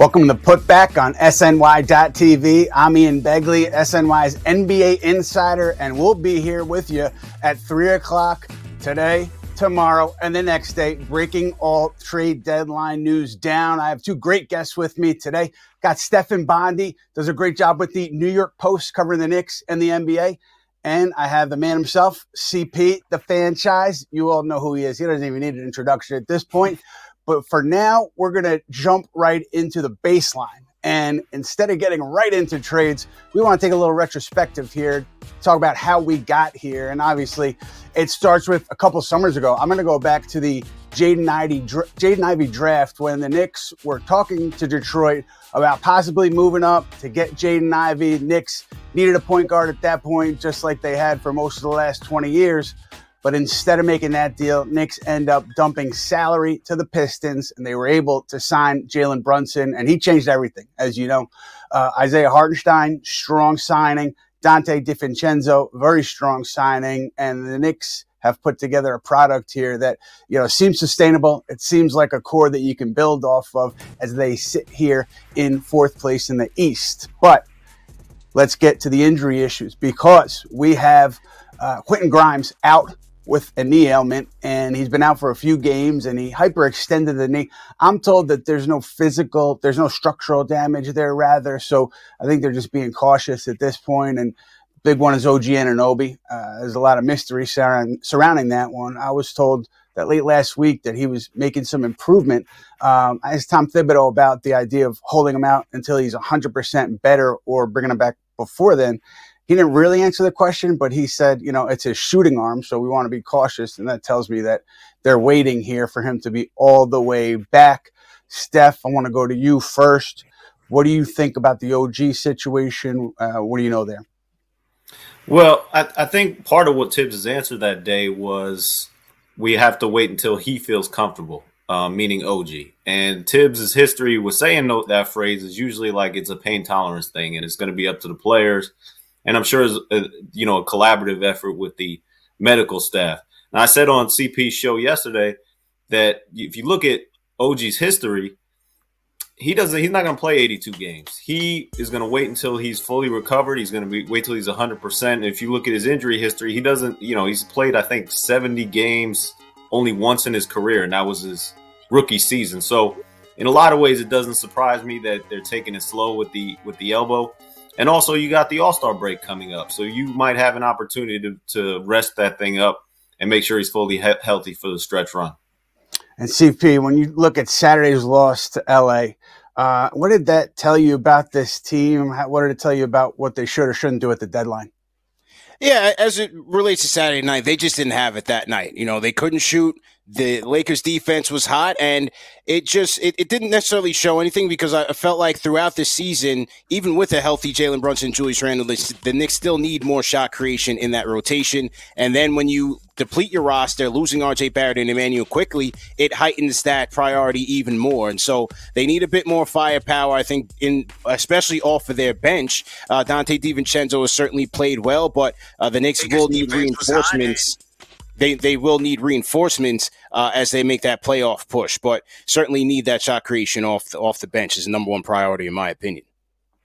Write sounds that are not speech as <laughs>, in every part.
Welcome to Putback on SNY.TV. I'm Ian Begley, SNY's NBA insider, and we'll be here with you at 3 o'clock today, tomorrow, and the next day, breaking all trade deadline news down. I have two great guests with me today. Got Stefan Bondy, does a great job with the New York Post covering the Knicks and the NBA. And I have the man himself, CP, the Fanchise. You all know who he is. He doesn't even need an introduction at this point. But for now, we're going to jump right into the baseline. And instead of getting right into trades, we want to take a little retrospective here, talk about how we got here. And obviously, it starts with a couple summers ago. I'm going to go back to the Jaden Ivey, Jaden Ivey draft when the Knicks were talking to Detroit about possibly moving up to get Jaden Ivey. Knicks needed a point guard at that point, just like they had for most of the last 20 years. But instead of making that deal, Knicks end up dumping salary to the Pistons, and they were able to sign Jalen Brunson, and he changed everything, as you know. Uh, Isaiah Hartenstein, strong signing. Donte DiVincenzo, very strong signing, and the Knicks have put together a product here that you know seems sustainable. It seems like a core that you can build off of as they sit here in fourth place in the East. But let's get to the injury issues because we have uh, Quentin Grimes out with a knee ailment and he's been out for a few games and he hyperextended the knee. I'm told that there's no physical, there's no structural damage there rather. So I think they're just being cautious at this point. And big one is OG Anunoby. Uh, there's a lot of mystery surrounding, surrounding that one. I was told that late last week that he was making some improvement. Um, I asked Tom Thibodeau about the idea of holding him out until he's 100% better or bringing him back before then. He didn't really answer the question, but he said, you know, it's his shooting arm, so we want to be cautious. And that tells me that they're waiting here for him to be all the way back. Steph, I want to go to you first. What do you think about the OG situation? Uh, what do you know there? Well, I, I think part of what Thibs' answer that day was we have to wait until he feels comfortable, uh, meaning OG. And Thibs' history with saying that phrase is usually like it's a pain tolerance thing and it's going to be up to the players and I'm sure it's a, you know a collaborative effort with the medical staff. And I said on CP's show yesterday that if you look at OG's history, he doesn't. He's not going to play 82 games. He is going to wait until he's fully recovered. He's going to wait till he's 100. percent If you look at his injury history, he doesn't. You know, he's played I think 70 games only once in his career, and that was his rookie season. So, in a lot of ways, it doesn't surprise me that they're taking it slow with the with the elbow. And also, you got the All Star break coming up, so you might have an opportunity to, to rest that thing up and make sure he's fully he- healthy for the stretch run. And CP, when you look at Saturday's loss to LA, uh, what did that tell you about this team? How, what did it tell you about what they should or shouldn't do at the deadline? Yeah, as it relates to Saturday night, they just didn't have it that night. You know, they couldn't shoot the Lakers defense was hot and it just it, it didn't necessarily show anything because I felt like throughout the season, even with a healthy Jalen Brunson, Julius Randle, the, the Knicks still need more shot creation in that rotation. And then when you deplete your roster, losing RJ Barrett and Immanuel Quickley, it heightens that priority even more. And so they need a bit more firepower, I think, in especially off of their bench. Uh, Donte DiVincenzo has certainly played well, but uh, the Knicks will need reinforcements they they will need reinforcements uh, as they make that playoff push, but certainly need that shot creation off the, off the bench is the number one priority in my opinion.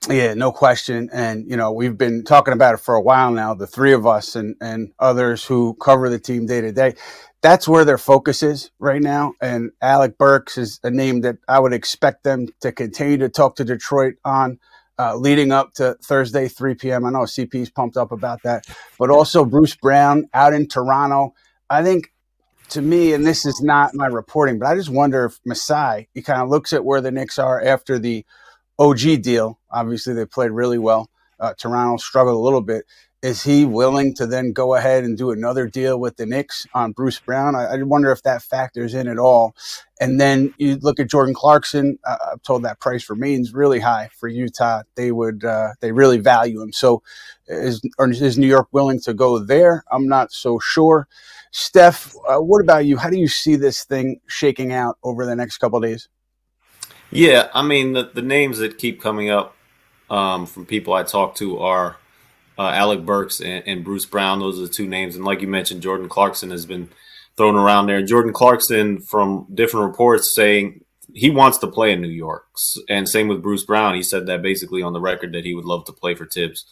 Yeah, no question. And, you know, we've been talking about it for a while now, the three of us and, and others who cover the team day to day. That's where their focus is right now. And Alec Burks is a name that I would expect them to continue to talk to Detroit on uh, leading up to Thursday, 3 p.m. I know CP's pumped up about that, but also Bruce Brown out in Toronto. I think to me, and this is not my reporting, but I just wonder if Masai, he kind of looks at where the Knicks are after the OG deal. Obviously, they played really well. Uh, Toronto struggled a little bit. Is he willing to then go ahead and do another deal with the Knicks on Bruce Brown? I, I wonder if that factors in at all. And then you look at Jordan Clarkson. Uh, I'm told that price remains really high for Utah. They would uh, they really value him. So is, is New York willing to go there? I'm not so sure. Steph, uh, what about you? How do you see this thing shaking out over the next couple days? Yeah, I mean the, the names that keep coming up um, from people I talk to are uh, Alec Burks and, and, Bruce Brown. Those are the two names, and like you mentioned, Jordan Clarkson has been thrown around there. Jordan Clarkson, from different reports, saying he wants to play in New York. And same with Bruce Brown. He said that basically on the record that he would love to play for Thibs.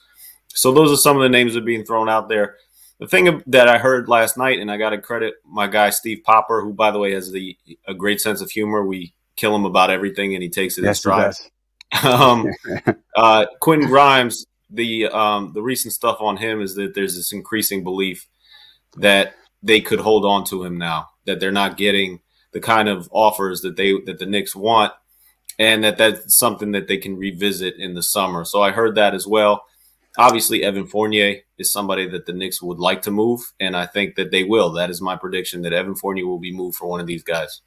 So those are some of the names that are being thrown out there. The thing that I heard last night, and I got to credit my guy Steve Popper, who by the way has the a great sense of humor. We kill him about everything, and he takes it yes, in stride. <laughs> um, <laughs> uh, Quentin Grimes, the um, the recent stuff on him is that there's this increasing belief that they could hold on to him now, that they're not getting the kind of offers that they that the Knicks want, and that that's something that they can revisit in the summer. So I heard that as well. Obviously, Evan Fournier is somebody that the Knicks would like to move, and I think that they will. That is my prediction that Evan Fournier will be moved for one of these guys.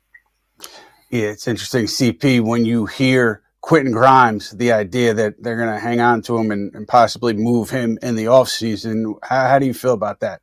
Yeah, it's interesting, CP, when you hear Quentin Grimes, the idea that they're going to hang on to him and, and, possibly move him in the offseason. How, how do you feel about that?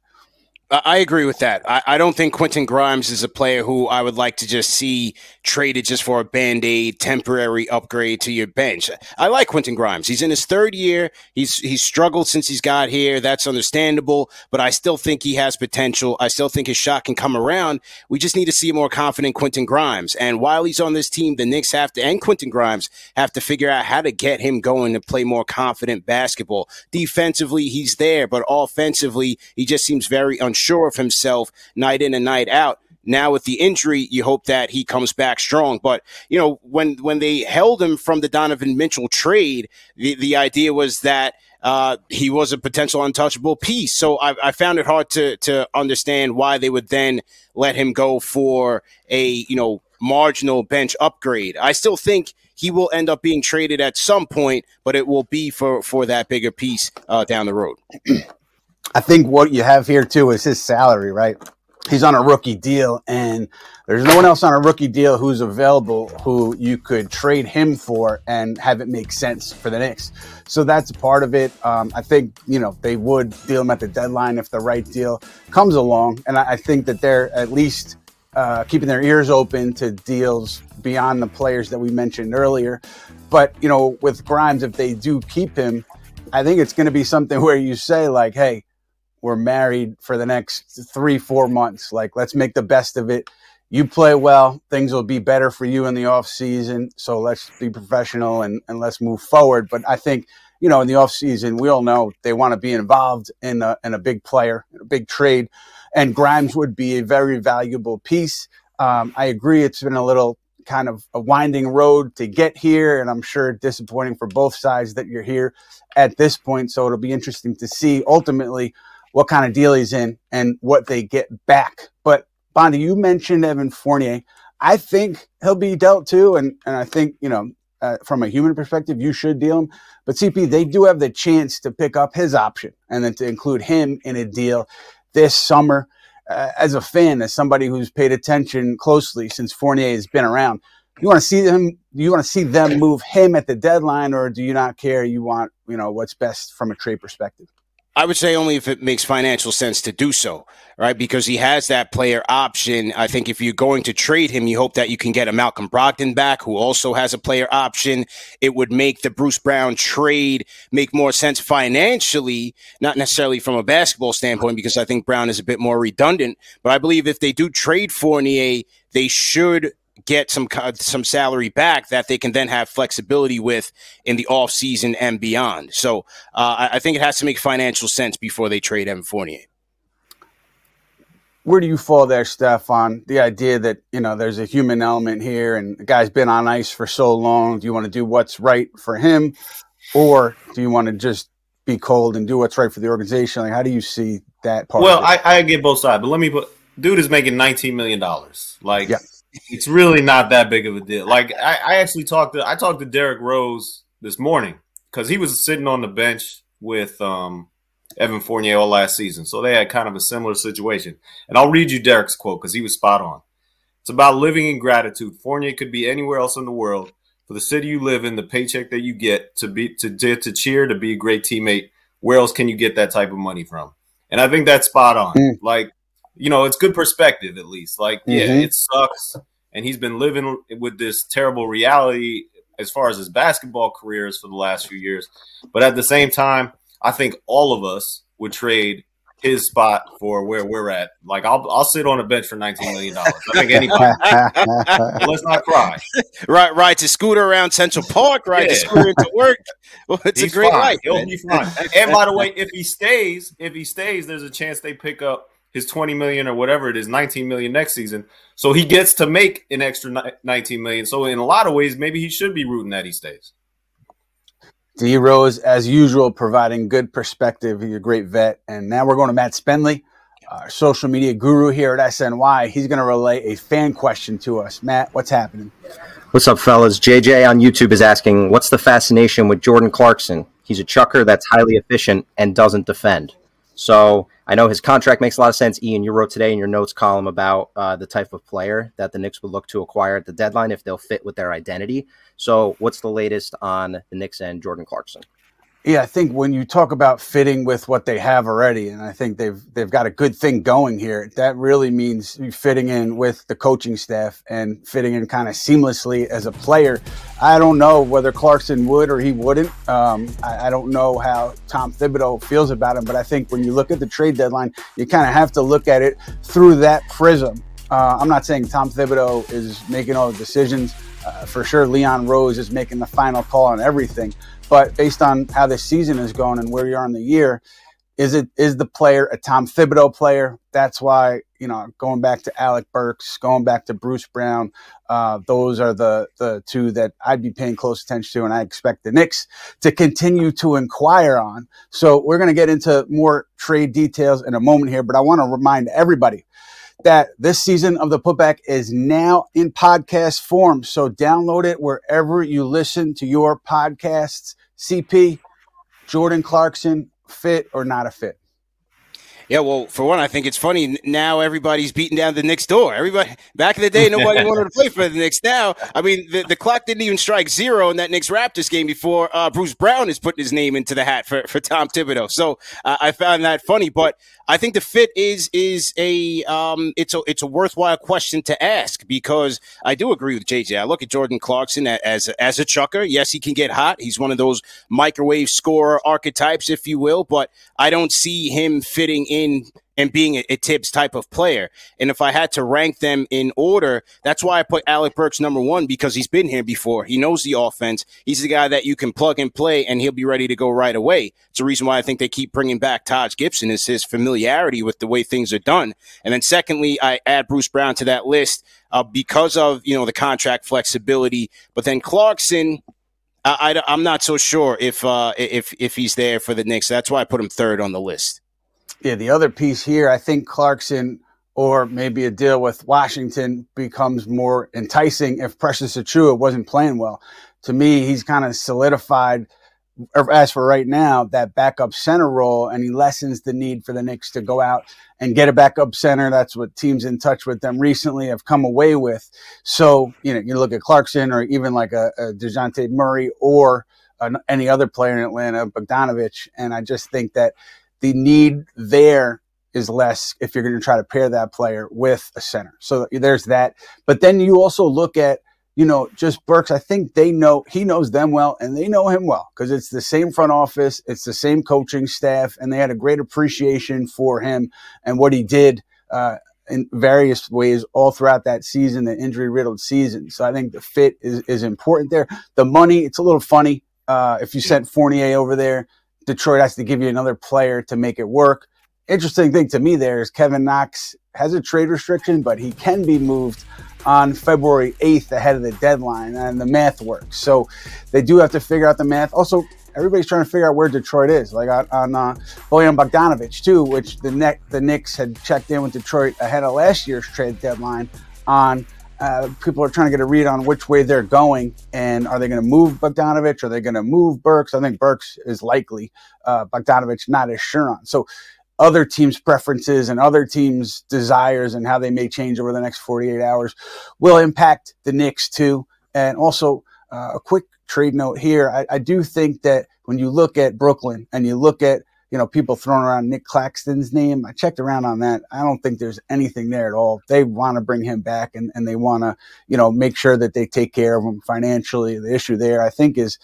I agree with that. I, I, don't think Quentin Grimes is a player who I would like to just see traded just for a band aid temporary upgrade to your bench. I like Quentin Grimes. He's in his third year. He's he's struggled since he's got here. That's understandable, but I still think he has potential. I still think his shot can come around. We just need to see a more confident Quentin Grimes. And while he's on this team, the Knicks have to and Quentin Grimes have to figure out how to get him going to play more confident basketball. Defensively, he's there, but offensively, he just seems very unsure of himself night in and night out. Now with the injury, you hope that he comes back strong. But you know, when when they held him from the Donovan Mitchell trade, the, the idea was that uh, he was a potential untouchable piece. So I, I, found it hard to to understand why they would then let him go for a you know marginal bench upgrade. I still think he will end up being traded at some point, but it will be for for that bigger piece uh, down the road. <clears throat> I think what you have here too is his salary, right? He's on a rookie deal, and there's no one else on a rookie deal who's available who you could trade him for and have it make sense for the Knicks. So that's part of it. Um, I think you know they would deal him at the deadline if the right deal comes along, and I, I think that they're at least uh, keeping their ears open to deals beyond the players that we mentioned earlier. But you know, with Grimes, if they do keep him, I think it's going to be something <laughs> where you say like, "Hey." We're married for the next three, four months. Like, let's make the best of it. You play well, things will be better for you in the off season. So let's be professional and, and let's move forward. But I think, you know, in the off season, we all know they want to be involved in a, in a big player, a big trade. And Grimes would be a very valuable piece. Um, I agree. It's been a little kind of a winding road to get here. And I'm sure disappointing for both sides that you're here at this point. So it'll be interesting to see ultimately what kind of deal he's in and what they get back. But Bondy, you mentioned Evan Fournier. I think he'll be dealt too, and and I think you know uh, from a human perspective, you should deal him. But CP, they do have the chance to pick up his option and then to include him in a deal this summer. Uh, as a fan, as somebody who's paid attention closely since Fournier has been around, you want to see them. You want to see them move him at the deadline, or do you not care? You want you know what's best from a trade perspective. I would say only if it makes financial sense to do so, right? Because he has that player option. I think if you're going to trade him, you hope that you can get a Malcolm Brogdon back, who also has a player option. It would make the Bruce Brown trade make more sense financially, not necessarily from a basketball standpoint, because I think Brown is a bit more redundant. But I believe if they do trade Fournier, they should get some some salary back that they can then have flexibility with in the off season and beyond. So uh, I think it has to make financial sense before they trade Evan Fournier. Where do you fall there, Steph, on the idea that you know there's a human element here, and the guy's been on ice for so long? Do you want to do what's right for him, or do you want to just be cold and do what's right for the organization? Like, how do you see that part? Well, I, I get both sides, but let me put. Dude is making nineteen million dollars. Like, yeah it's really not that big of a deal. Like I, I actually talked to I talked to Derrick Rose this morning because he was sitting on the bench with um, Evan Fournier all last season, so they had kind of a similar situation. And I'll read you Derrick's quote because he was spot on. It's about living in gratitude. Fournier could be anywhere else in the world. For the city you live in, the paycheck that you get to be to to cheer, to be a great teammate. Where else can you get that type of money from? And I think that's spot on. Mm. Like you know, it's good perspective at least. Like, yeah, mm-hmm. it sucks. And he's been living with this terrible reality as far as his basketball careers for the last few years. But at the same time, I think all of us would trade his spot for where we're at. Like I'll I'll sit on a bench for nineteen million dollars. I think anybody. <laughs> <laughs> let's not cry. Right, right to scooter around Central Park. right yeah. to scooter into work. <laughs> Well, it's He's a great fine. life. He'll man. be fine. and by the way, if he stays, if he stays, there's a chance they pick up his 20 million or whatever it is 19 million next season so he gets to make an extra 19 million so in a lot of ways maybe he should be rooting that he stays D Rose, as usual, providing good perspective. He's a great vet. And now we're going to Matt Spenley, our social media guru here at SNY. He's going to relay a fan question to us. Matt, what's happening? What's up, fellas? JJ on YouTube is asking, what's the fascination with Jordan Clarkson? He's a chucker that's highly efficient and doesn't defend. So I know his contract makes a lot of sense. Ian, you wrote today in your notes column about uh, the type of player that the Knicks would look to acquire at the deadline if they'll fit with their identity. So, what's the latest on the Knicks and Jordan Clarkson? Yeah, I think when you talk about fitting with what they have already, and I think they've they've got a good thing going here. That really means fitting in with the coaching staff and fitting in kind of seamlessly as a player. I don't know whether Clarkson would or he wouldn't. Um, I, I, don't know how Tom Thibodeau feels about him, but I think when you look at the trade deadline, you kind of have to look at it through that prism. Uh, I'm not saying Tom Thibodeau is making all the decisions. Uh, for sure, Leon Rose is making the final call on everything. But based on how this season is going and where you are in the year, is it is the player a Tom Thibodeau player? That's why you know going back to Alec Burks, going back to Bruce Brown, uh, those are the the two that I'd be paying close attention to, and I expect the Knicks to continue to inquire on. So we're going to get into more trade details in a moment here, but I want to remind everybody that this season of the putback is now in podcast form. So download it wherever you listen to your podcasts. CP, Jordan Clarkson, fit or not a fit? Yeah, well, for one, I think it's funny now. Everybody's beating down the Knicks door. Everybody back in the day, nobody <laughs> wanted to play for the Knicks. Now, I mean, the, the clock didn't even strike zero in that Knicks Raptors game before uh, Bruce Brown is putting his name into the hat for, for Tom Thibodeau. So uh, I found that funny, but I think the fit is is a um, it's a it's a worthwhile question to ask because I do agree with JJ. I look at Jordan Clarkson as as a chucker. Yes, he can get hot. He's one of those microwave scorer archetypes, if you will, but I don't see him fitting in and being a, a Thibs type of player. And if I had to rank them in order, that's why I put Alec Burks number one because he's been here before. He knows the offense. He's the guy that you can plug and play, and he'll be ready to go right away. It's the reason why I think they keep bringing back Taj Gibson is his familiarity with the way things are done. And then secondly, I add Bruce Brown to that list uh, because of you know the contract flexibility. But then Clarkson. I, am not so sure if uh, if if he's there for the Knicks. That's why I put him third on the list. Yeah, the other piece here, I think Clarkson or maybe a deal with Washington becomes more enticing if Precious Achiuwa wasn't playing well. To me, he's kind of solidified, er, as for right now, that backup center role, and he lessens the need for the Knicks to go out and get a backup center. That's what teams in touch with them recently have come away with. So, you know, you look at Clarkson or even like a, a Dejounte Murray or an, any other player in Atlanta, Bogdanovich, and I just think that – the need there is less if you're going to try to pair that player with a center. So there's that. But then you also look at, you know, just Burks. I think they know he knows them well and they know him well because it's the same front office, it's the same coaching staff, and they had a great appreciation for him and what he did. Uh, in various ways all throughout that season, the injury riddled season. So I think the fit is, is important there. The money, it's a little funny. Uh, if you sent Fournier over there, Detroit has to give you another player to make it work. Interesting thing to me there is Kevin Knox has a trade restriction, but he can be moved on February 8th ahead of the deadline, and the math works. So they do have to figure out the math. Also, everybody's trying to figure out where Detroit is, like on, on uh, Bojan Bogdanovich too, which the neck the Knicks had checked in with Detroit ahead of last year's trade deadline on uh, people are trying to get a read on which way they're going, and are they going to move Bogdanovich? Are they going to move Burks? I think Burks is likely. Uh, Bogdanovich not as sure on. So other teams' preferences and other teams' desires and how they may change over the next 48 hours will impact the Knicks too. And also uh, a quick trade note here: I, I do think that when you look at Brooklyn and you look at you know, people throwing around Nick Claxton's name. I checked around on that. I don't think there's anything there at all. They want to bring him back and, and they want to, you know, make sure that they take care of him financially. The issue there, I think, is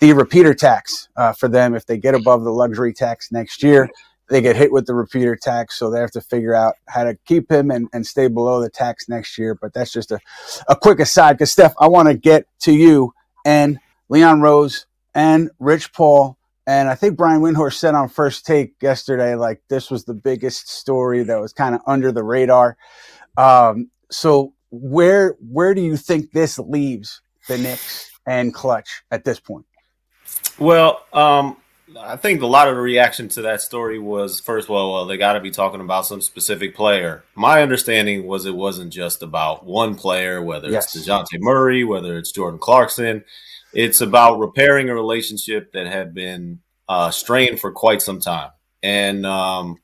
the repeater tax uh, for them. If they get above the luxury tax next year, they get hit with the repeater tax, so they have to figure out how to keep him and, and stay below the tax next year. But that's just a, a quick aside because Steph, I want to get to you and Leon Rose and Rich Paul. And I think Brian Windhorst said on first take yesterday, like this was the biggest story that was kind of under the radar. Um, so where where do you think this leaves the Knicks and Klutch at this point? Well, um, I think a lot of the reaction to that story was first of all, well, they got to be talking about some specific player. My understanding was it wasn't just about one player, whether yes. it's Dejounte Murray, whether it's Jordan Clarkson. It's about repairing a relationship that had been uh, strained for quite some time, and um,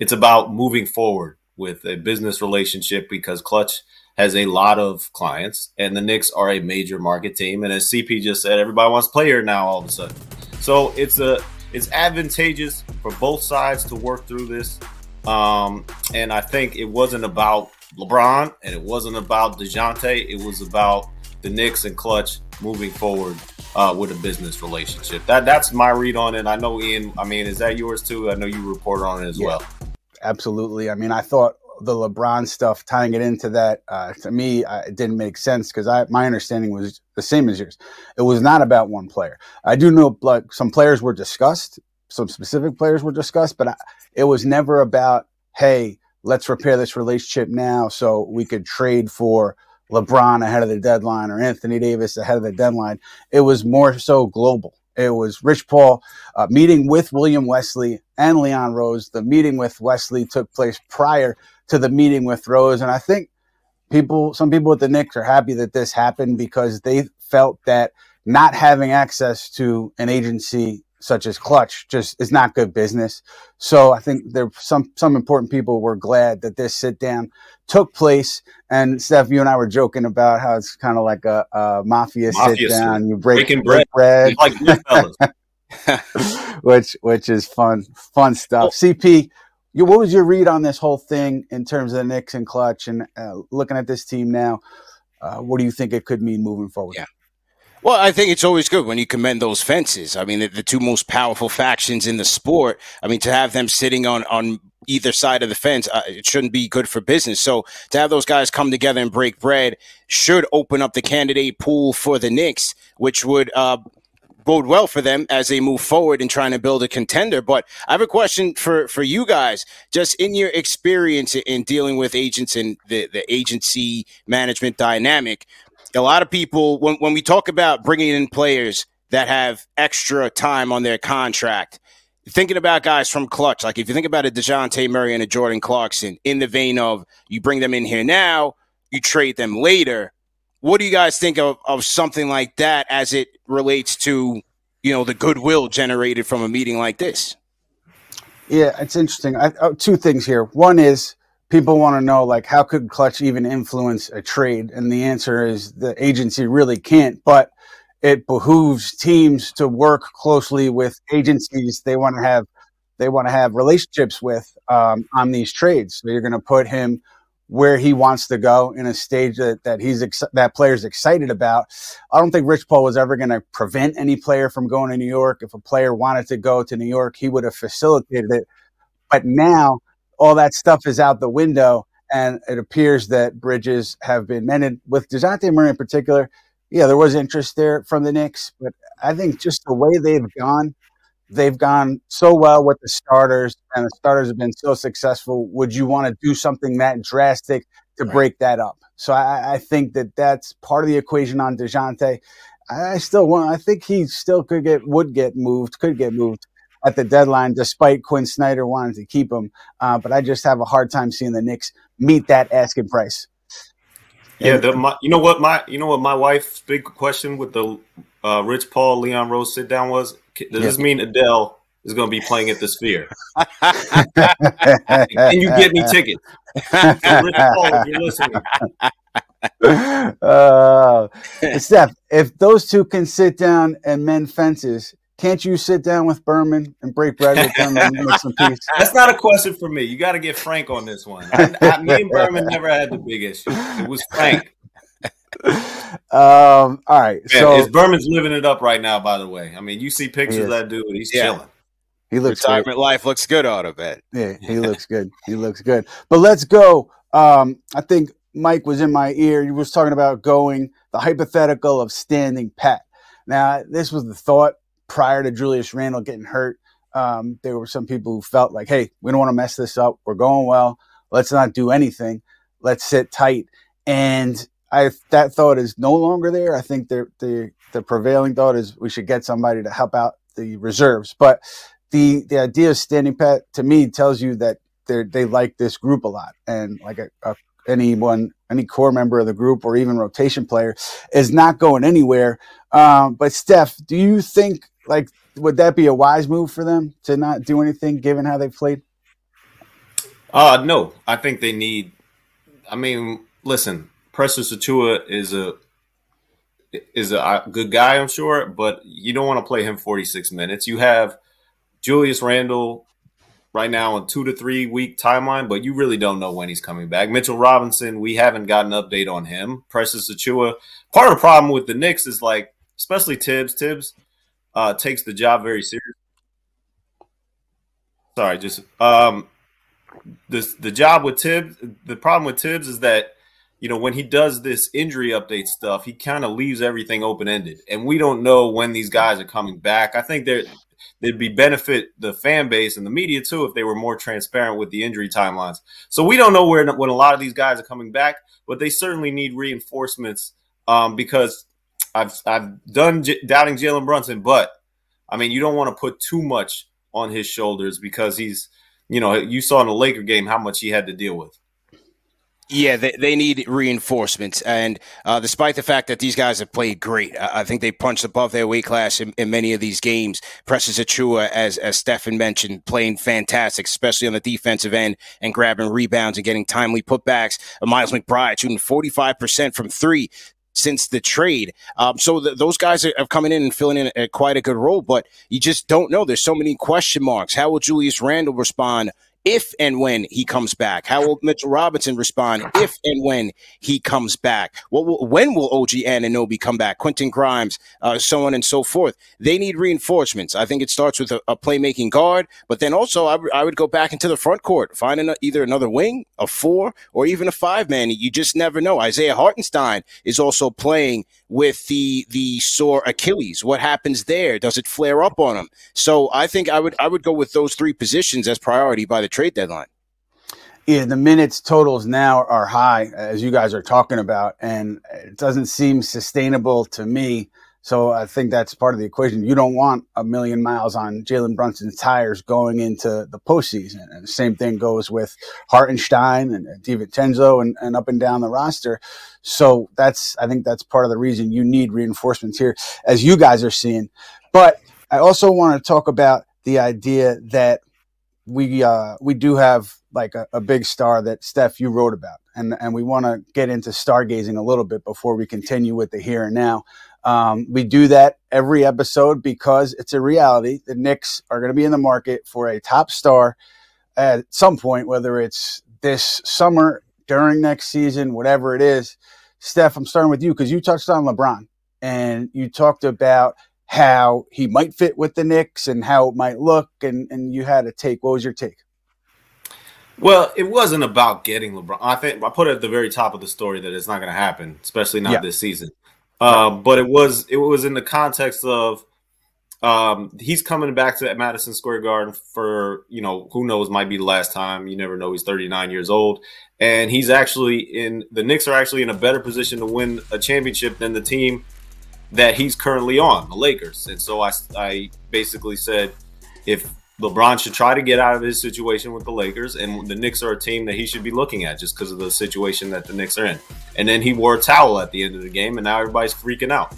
it's about moving forward with a business relationship because Klutch has a lot of clients, and the Knicks are a major market team. And as CP just said, everybody wants to play here now all of a sudden. So it's a it's advantageous for both sides to work through this. Um, and I think it wasn't about LeBron and it wasn't about Dejounte. It was about the Knicks and Klutch moving forward uh, with a business relationship. That that's my read on it. I know Ian. I mean, is that yours too? I know you report on it as yeah, well. Absolutely. I mean, I thought the LeBron stuff, tying it into that, uh, to me, uh, it didn't make sense because I my understanding was the same as yours. It was not about one player. I do know like some players were discussed, some specific players were discussed, but I, it was never about hey, let's repair this relationship now so we could trade for LeBron ahead of the deadline or Anthony Davis ahead of the deadline. It was more so global. It was Rich Paul uh, meeting with William Wesley and Leon Rose. The meeting with Wesley took place prior to the meeting with Rose. And I think people, some people with the Knicks are happy that this happened because they felt that not having access to an agency such as Klutch just is not good business. So I think there some some important people were glad that this sit down took place. And Steph, you and I were joking about how it's kind of like a, a mafia, mafia, sit down. You break, break bread, bread. like <laughs> <laughs> which which is fun fun stuff. Well, CP, what was your read on this whole thing in terms of the Knicks and Klutch and uh, looking at this team now? Uh, what do you think it could mean moving forward? Yeah. Well, I think it's always good when you commend those fences. I mean, the, the, two most powerful factions in the sport. I mean, to have them sitting on on either side of the fence, uh, it shouldn't be good for business. So to have those guys come together and break bread should open up the candidate pool for the Knicks, which would uh, bode well for them as they move forward in trying to build a contender. But I have a question for for you guys, just in your experience in dealing with agents and the the agency management dynamic. A lot of people, when when we talk about bringing in players that have extra time on their contract. Thinking about guys from Klutch, like if you think about a Dejounte Murray and a Jordan Clarkson, in the vein of you bring them in here now, you trade them later what do you guys think of, of something like that as it relates to, you know, the goodwill generated from a meeting like this? Yeah, it's interesting. I, oh, two things here. One is people want to know, like, how could Klutch even influence a trade? And the answer is the agency really can't, but it behooves teams to work closely with agencies they want to have they want to have relationships with um, on these trades. So you're going to put him where he wants to go in a stage that, that he's ex- that player's excited about. I don't think Rich Paul was ever going to prevent any player from going to New York. If a player wanted to go to New York, he would have facilitated it. But now all that stuff is out the window, and it appears that bridges have been mended. With Dejounte Murray in particular, yeah, there was interest there from the Knicks, but I think just the way they've gone they've gone so well with the starters and the starters have been so successful. Would you want to do something that drastic to right. break that up? So I, I, think that that's part of the equation on Dejounte. I still want, I think he still could get, would get moved, could get moved at the deadline, despite Quinn Snyder wanting to keep him. Uh, but I just have a hard time seeing the Knicks meet that asking price. Yeah, the, my, you know what my you know what my wife's big question with the uh, Rich Paul Leon Rose sit down was does yeah. this mean Adele is going to be playing at the Sphere? <laughs> Can you get me tickets? Rich Paul, you're listening. <laughs> Uh, Steph, if those two can sit down and mend fences, can't you sit down with Berman and break bread with them and make some peace? <laughs> That's not a question for me. You got to get Frank on this one. I, I, me and Berman never had the big issue. It was Frank. <laughs> Um, all right. Man, so is Berman's living it up right now, by the way. I mean, you see pictures of that dude, he's yeah. chilling. He looks retirement great. life looks good out of it. Yeah, he looks good. He looks good. But let's go. Um, I think Mike was in my ear. He was talking about going the hypothetical of standing pat. Now, this was the thought prior to Julius Randle getting hurt. Um, there were some people who felt like, hey, we don't want to mess this up. We're going well. Let's not do anything. Let's sit tight. And I that thought is no longer there. I think the the the prevailing thought is we should get somebody to help out the reserves. But the the idea of standing pat to me tells you that they they like this group a lot, and like a, a anyone any core member of the group or even rotation player is not going anywhere. Um, but Steph, do you think like would that be a wise move for them to not do anything given how they played? Uh no, I think they need. I mean, listen, Precious Achiuwa is a is a good guy, I'm sure, but you don't want to play him 46 minutes. You have Julius Randle right now on two to three week timeline, but you really don't know when he's coming back. Mitchell Robinson, we haven't got an update on him. Precious Achiuwa. Part of the problem with the Knicks is like, especially Thibs. Thibs uh, takes the job very seriously. Sorry, just um, the the job with Thibs. The problem with Thibs is that you know when he does this injury update stuff, he kind of leaves everything open ended, and we don't know when these guys are coming back. I think there they'd be benefit the fan base and the media too if they were more transparent with the injury timelines. So we don't know where when a lot of these guys are coming back, but they certainly need reinforcements um, because I've I've done j- doubting Jalen Brunson, but I mean you don't want to put too much on his shoulders because he's you know you saw in the Laker game how much he had to deal with. Yeah, they, they need reinforcements. And uh, despite the fact that these guys have played great, I, I think they punched above their weight class in, in many of these games. Precious Achiuwa, as, as Stefan mentioned, playing fantastic, especially on the defensive end and grabbing rebounds and getting timely putbacks. Miles McBride shooting 45% from three since the trade. Um, so those guys are, are, coming in and filling in a, quite a good role, but you just don't know. There's so many question marks. How will Julius Randle respond if and when he comes back? How will Mitchell Robinson respond if and when he comes back? What will, when will OG Anunoby come back? Quentin Grimes, uh, so on and so forth. They need reinforcements. I think it starts with a, a playmaking guard, but then also I, w- I would go back into the front court, find an, either another wing, a four, or even a five man. You just never know. Isaiah Hartenstein is also playing with the the sore Achilles. What happens there? Does it flare up on him? So I think I would I would go with those three positions as priority by the trade deadline. Yeah, the minutes totals now are high, as you guys are talking about, and it doesn't seem sustainable to me. So I think that's part of the equation. You don't want a million miles on Jalen Brunson's tires going into the postseason. And the same thing goes with Hartenstein and DiVincenzo and, and up and down the roster. So that's, I think that's part of the reason you need reinforcements here, as you guys are seeing. But I also want to talk about the idea that we uh, we do have like a, a, big star that Steph you wrote about, and and we want to get into stargazing a little bit before we continue with the here and now. Um, we do that every episode because it's a reality. The Knicks are going to be in the market for a top star at some point, whether it's this summer, during next season, whatever it is. Steph, I'm starting with you because you touched on LeBron and you talked about how he might fit with the Knicks and how it might look, and, and you had a take. What was your take? Well, it wasn't about getting LeBron. I think I put it at the very top of the story that it's not going to happen, especially not yeah. this season. Uh, but it was it was in the context of um, he's coming back to that Madison Square Garden for you know who knows might be the last time. You never know. He's 39 years old, and he's actually in the Knicks are actually in a better position to win a championship than the team that he's currently on, the Lakers. And so I, I basically said if LeBron should try to get out of his situation with the Lakers, and the Knicks are a team that he should be looking at just because of the situation that the Knicks are in. And then he wore a towel at the end of the game, and now everybody's freaking out.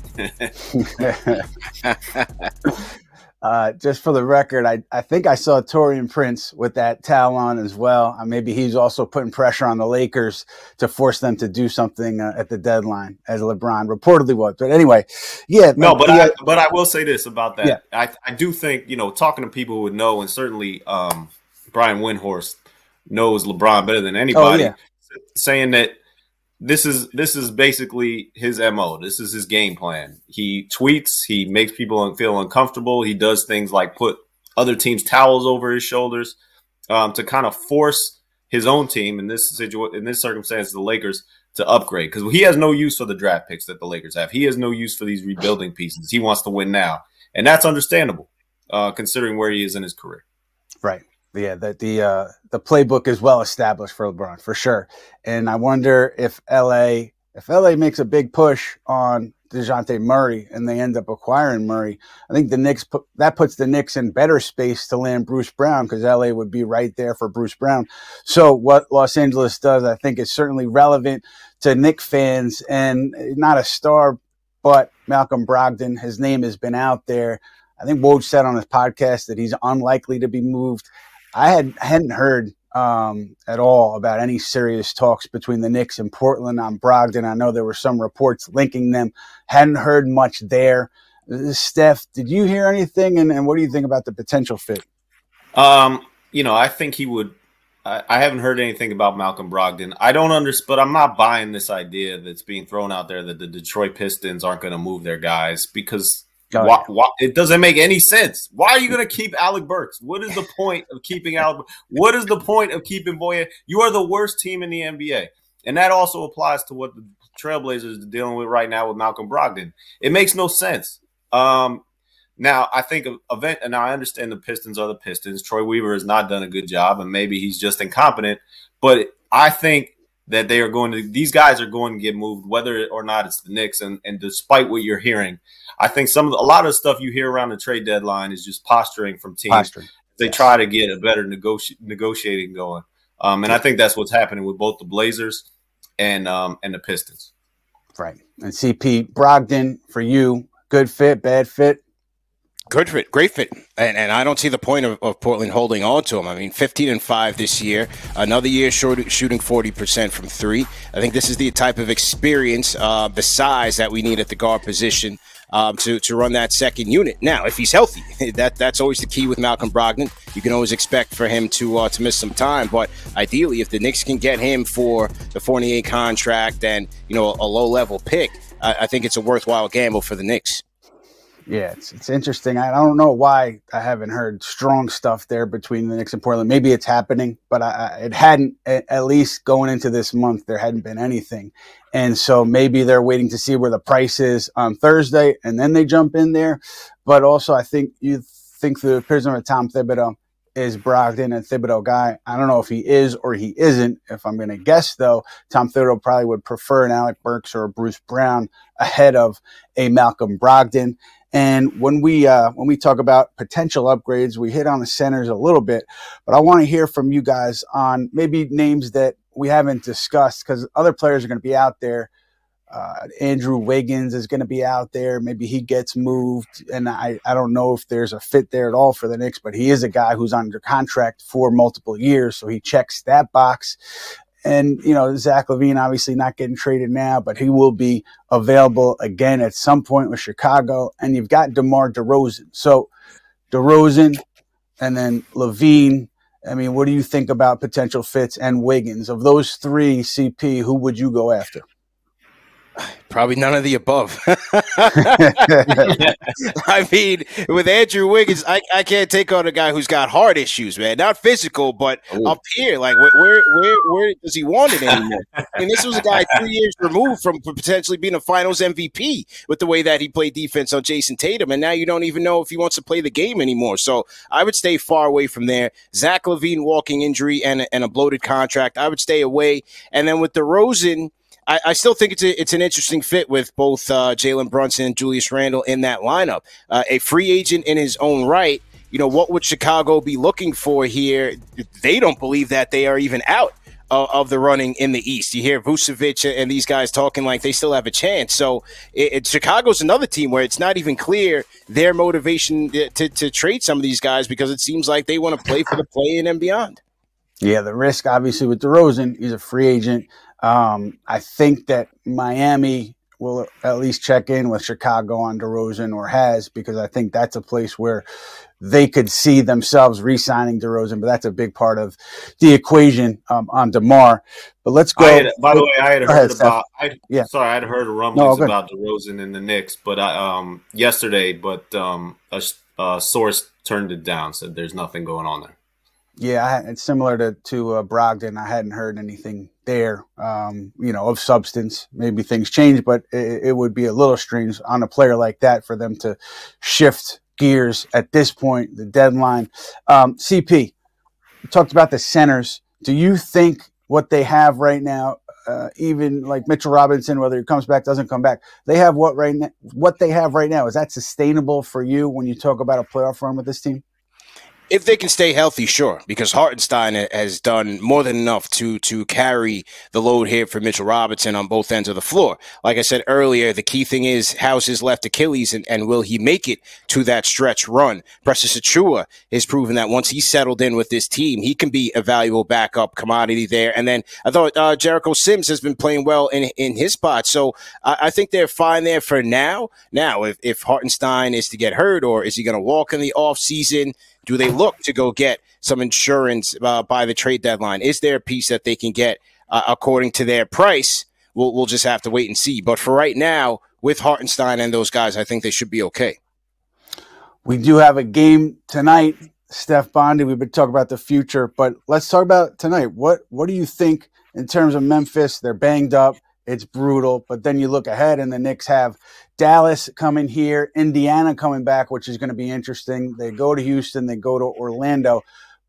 <laughs> <laughs> Uh, just for the record, I, I think I saw Taurean Prince with that towel on as well. Uh, maybe he's also putting pressure on the Lakers to force them to do something uh, at the deadline, as LeBron reportedly was. But anyway, yeah. No, but I, but I will say this about that. Yeah. I I do think you know talking to people who would know, and certainly um, Brian Windhorst knows LeBron better than anybody. Oh, yeah. Saying that this is this is basically his mo. This is his game plan. He tweets. He makes people feel uncomfortable. He does things like put other teams towels over his shoulders um, to kind of force his own team in this situation, in this circumstance, the Lakers to upgrade because he has no use for the draft picks that the Lakers have. He has no use for these rebuilding pieces. He wants to win now, and that's understandable uh, considering where he is in his career. Right. Yeah. The the uh, the playbook is well established for LeBron for sure, and I wonder if LA if LA makes a big push on Dejounte Murray and they end up acquiring Murray, I think the Knicks put, that puts the Knicks in better space to land Bruce Brown because LA would be right there for Bruce Brown. So what Los Angeles does, I think, is certainly relevant to Knick fans and not a star, but Malcolm Brogdon. His name has been out there. I think Woj said on his podcast that he's unlikely to be moved. I had hadn't heard um, at all about any serious talks between the Knicks and Portland on Brogdon. I know there were some reports linking them. Hadn't heard much there. Steph, did you hear anything? And, and what do you think about the potential fit? Um, you know, I think he would. I, I haven't heard anything about Malcolm Brogdon. I don't understand, but I'm not buying this idea that's being thrown out there that the Detroit Pistons aren't going to move their guys because why, why, it doesn't make any sense. Why are you going to keep Alec Burks? What is the point of keeping Alec? What is the point of keeping Boye? You are the worst team in the NBA, and that also applies to what the Trailblazers are dealing with right now with Malcolm Brogdon. It makes no sense. Um, now, I think event, and I understand the Pistons are the Pistons. Troy Weaver has not done a good job, and maybe he's just incompetent. But I think that they are going to; these guys are going to get moved, whether or not it's the Knicks. And, and despite what you're hearing, I think some of the, a lot of the stuff you hear around the trade deadline is just posturing from teams. Posturing. They yes. try to get a better negoti- negotiating going, um, and I think that's what's happening with both the Blazers and um, and the Pistons. Right. And CP Brogdon for you, good fit, bad fit. Good fit, great fit, and, and I don't see the point of, of, Portland holding on to him. I mean, 15 and five this year, another year short, shooting 40 percent from three. I think this is the type of experience, uh, the size that we need at the guard position um, to to run that second unit. Now, if he's healthy, <laughs> that that's always the key with Malcolm Brogdon. You can always expect for him to uh, to miss some time, but ideally, if the Knicks can get him for the Fournier contract and you know a, a low level pick, I, I think it's a worthwhile gamble for the Knicks. Yeah, it's it's interesting. I don't know why I haven't heard strong stuff there between the Knicks and Portland. Maybe it's happening, but I, it hadn't. At least going into this month, there hadn't been anything, and so maybe they're waiting to see where the price is on Thursday, and then they jump in there. But also, I think you think the prism of Tom Thibodeau is Brogdon and Thibodeau guy. I don't know if he is or he isn't. If I'm going to guess, though, Tom Thibodeau probably would prefer an Alec Burks or a Bruce Brown ahead of a Malcolm Brogdon. And when we uh, when we talk about potential upgrades, we hit on the centers a little bit, but I want to hear from you guys on maybe names that we haven't discussed because other players are going to be out there. Uh, Andrew Wiggins is going to be out there. Maybe he gets moved, and I, I don't know if there's a fit there at all for the Knicks, but he is a guy who's under contract for multiple years, so he checks that box. And, you know, Zach LaVine obviously not getting traded now, but he will be available again at some point with Chicago. And you've got DeMar DeRozan. So DeRozan and then LaVine. I mean, what do you think about potential fits and Wiggins? Of those three, CP, who would you go after? Probably none of the above. <laughs> <laughs> I mean, with Andrew Wiggins, I, I can't take on a guy who's got heart issues, man. Not physical, but Ooh. up here. Like, where, where, where, where does he want it anymore? I mean, this was a guy three years removed from potentially being a Finals MVP with the way that he played defense on Jayson Tatum, and now you don't even know if he wants to play the game anymore. So I would stay far away from there. Zach LaVine walking injury and and a bloated contract, I would stay away. And then with the DeRozan – I, I, still think it's a, it's an interesting fit with both uh, Jalen Brunson and Julius Randle in that lineup. Uh, a free agent in his own right. You know what would Chicago be looking for here? They don't believe that they are even out of, the running in the East. You hear Vucevic and these guys talking like they still have a chance. So it, it, Chicago's another team where it's not even clear their motivation to, to, to trade some of these guys because it seems like they want to play for the play in and beyond. Yeah, the risk obviously with DeRozan, he's a free agent. Um, I think that Miami will at least check in with Chicago on DeRozan or has because I think that's a place where they could see themselves re-signing DeRozan, but that's a big part of the equation um, on Demar. But let's go. Had, by the way, I had heard ahead, about. I, yeah, sorry, I had heard rumblings no, about DeRozan and the Knicks, but I um yesterday, but um a, a source turned it down. Said there's nothing going on there. Yeah, it's similar to to uh, Brogdon. I hadn't heard anything there, um, you know, of substance. Maybe things change, but it, it, would be a little strange on a player like that for them to shift gears at this point, the deadline. Um, CP, talked about the centers. Do you think what they have right now, uh, even like Mitchell Robinson, whether he comes back, doesn't come back, they have what right now? What they have right now is that sustainable for you when you talk about a playoff run with this team? If they can stay healthy, sure, because Hartenstein has done more than enough to to carry the load here for Mitchell Robinson on both ends of the floor. Like I said earlier, the key thing is how's his left Achilles and, and will he make it to that stretch run? Precious Achiuwa has proven that once he's settled in with this team, he can be a valuable backup commodity there. And then I thought uh, Jericho Sims has been playing well in in his spot, so I, I think they're fine there for now. Now, if if Hartenstein is to get hurt or is he going to walk in the off season? Do they look to go get some insurance uh, by the trade deadline? Is there a piece that they can get uh, according to their price? We'll, we'll just have to wait and see. But for right now, with Hartenstein and those guys, I think they should be okay. We do have a game tonight, Steph Bondy. We've been talking about the future, but let's talk about tonight. What what do you think in terms of Memphis? They're banged up. It's brutal, but then you look ahead, and the Knicks have Dallas coming here, Indiana coming back, which is going to be interesting. They go to Houston, they go to Orlando.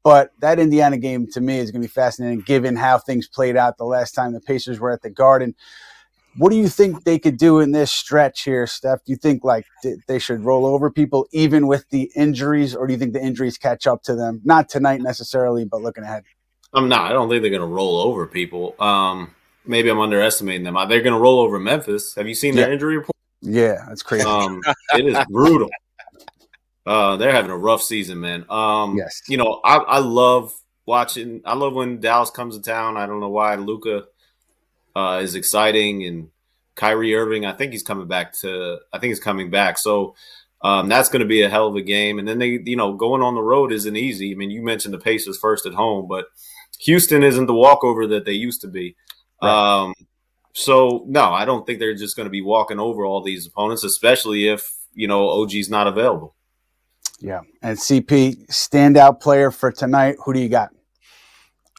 But that Indiana game to me is going to be fascinating given how things played out the last time the Pacers were at the Garden. What do you think they could do in this stretch here, Steph? Do you think like they should roll over people even with the injuries, or do you think the injuries catch up to them? Not tonight necessarily, but looking ahead. I'm not. I don't think they're going to roll over people. Um, maybe I'm underestimating them. They're going to roll over Memphis. Have you seen yeah. their injury report? Yeah, that's crazy. Um, it is brutal. Uh, they're having a rough season, man. Um, yes. You know, I, I love watching. I love when Dallas comes to town. I don't know why Luka uh, is exciting and Kyrie Irving. I think he's coming back to. I think he's coming back. So um, that's going to be a hell of a game. And then they, you know, going on the road isn't easy. I mean, you mentioned the Pacers first at home, but Houston isn't the walkover that they used to be. Right. Um, so no, I don't think they're just going to be walking over all these opponents, especially if you know OG's not available. Yeah, and CP standout player for tonight. Who do you got?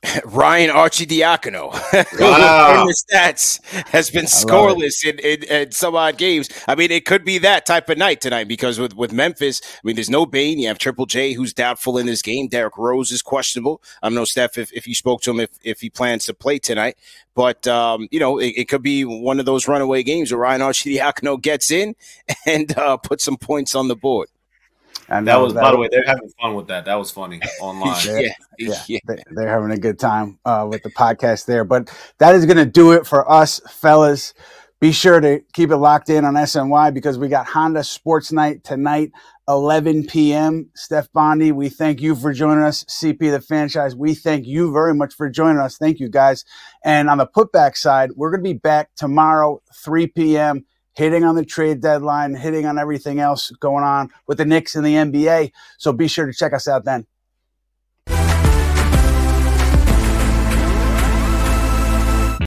<laughs> Ryan Arcidiacono, <laughs> wow. in the stats, has been scoreless in, in, in, some odd games. I mean, it could be that type of night tonight because with, with Memphis, I mean, there's no Bane. You have Triple J, who's doubtful in this game. Derrick Rose is questionable. I don't know, Steph, if, if you spoke to him, if, if he plans to play tonight. But, um, you know, it, it, could be one of those runaway games where Ryan Arcidiacono gets in <laughs> and uh, puts some points on the board. And that was, that by the way, they're having fun with that. That was funny <laughs> online. yeah, yeah, yeah. They, are having a good time uh, with the podcast there. But that is going to do it for us, fellas. Be sure to keep it locked in on SNY because we got Honda Sports Night tonight, 11 p.m. Steph Bondy, we thank you for joining us. CP the Fanchise, we thank you very much for joining us. Thank you guys. And on the putback side, we're going to be back tomorrow, 3 p.m hitting on the trade deadline, hitting on everything else going on with the Knicks and the NBA. So be sure to check us out then.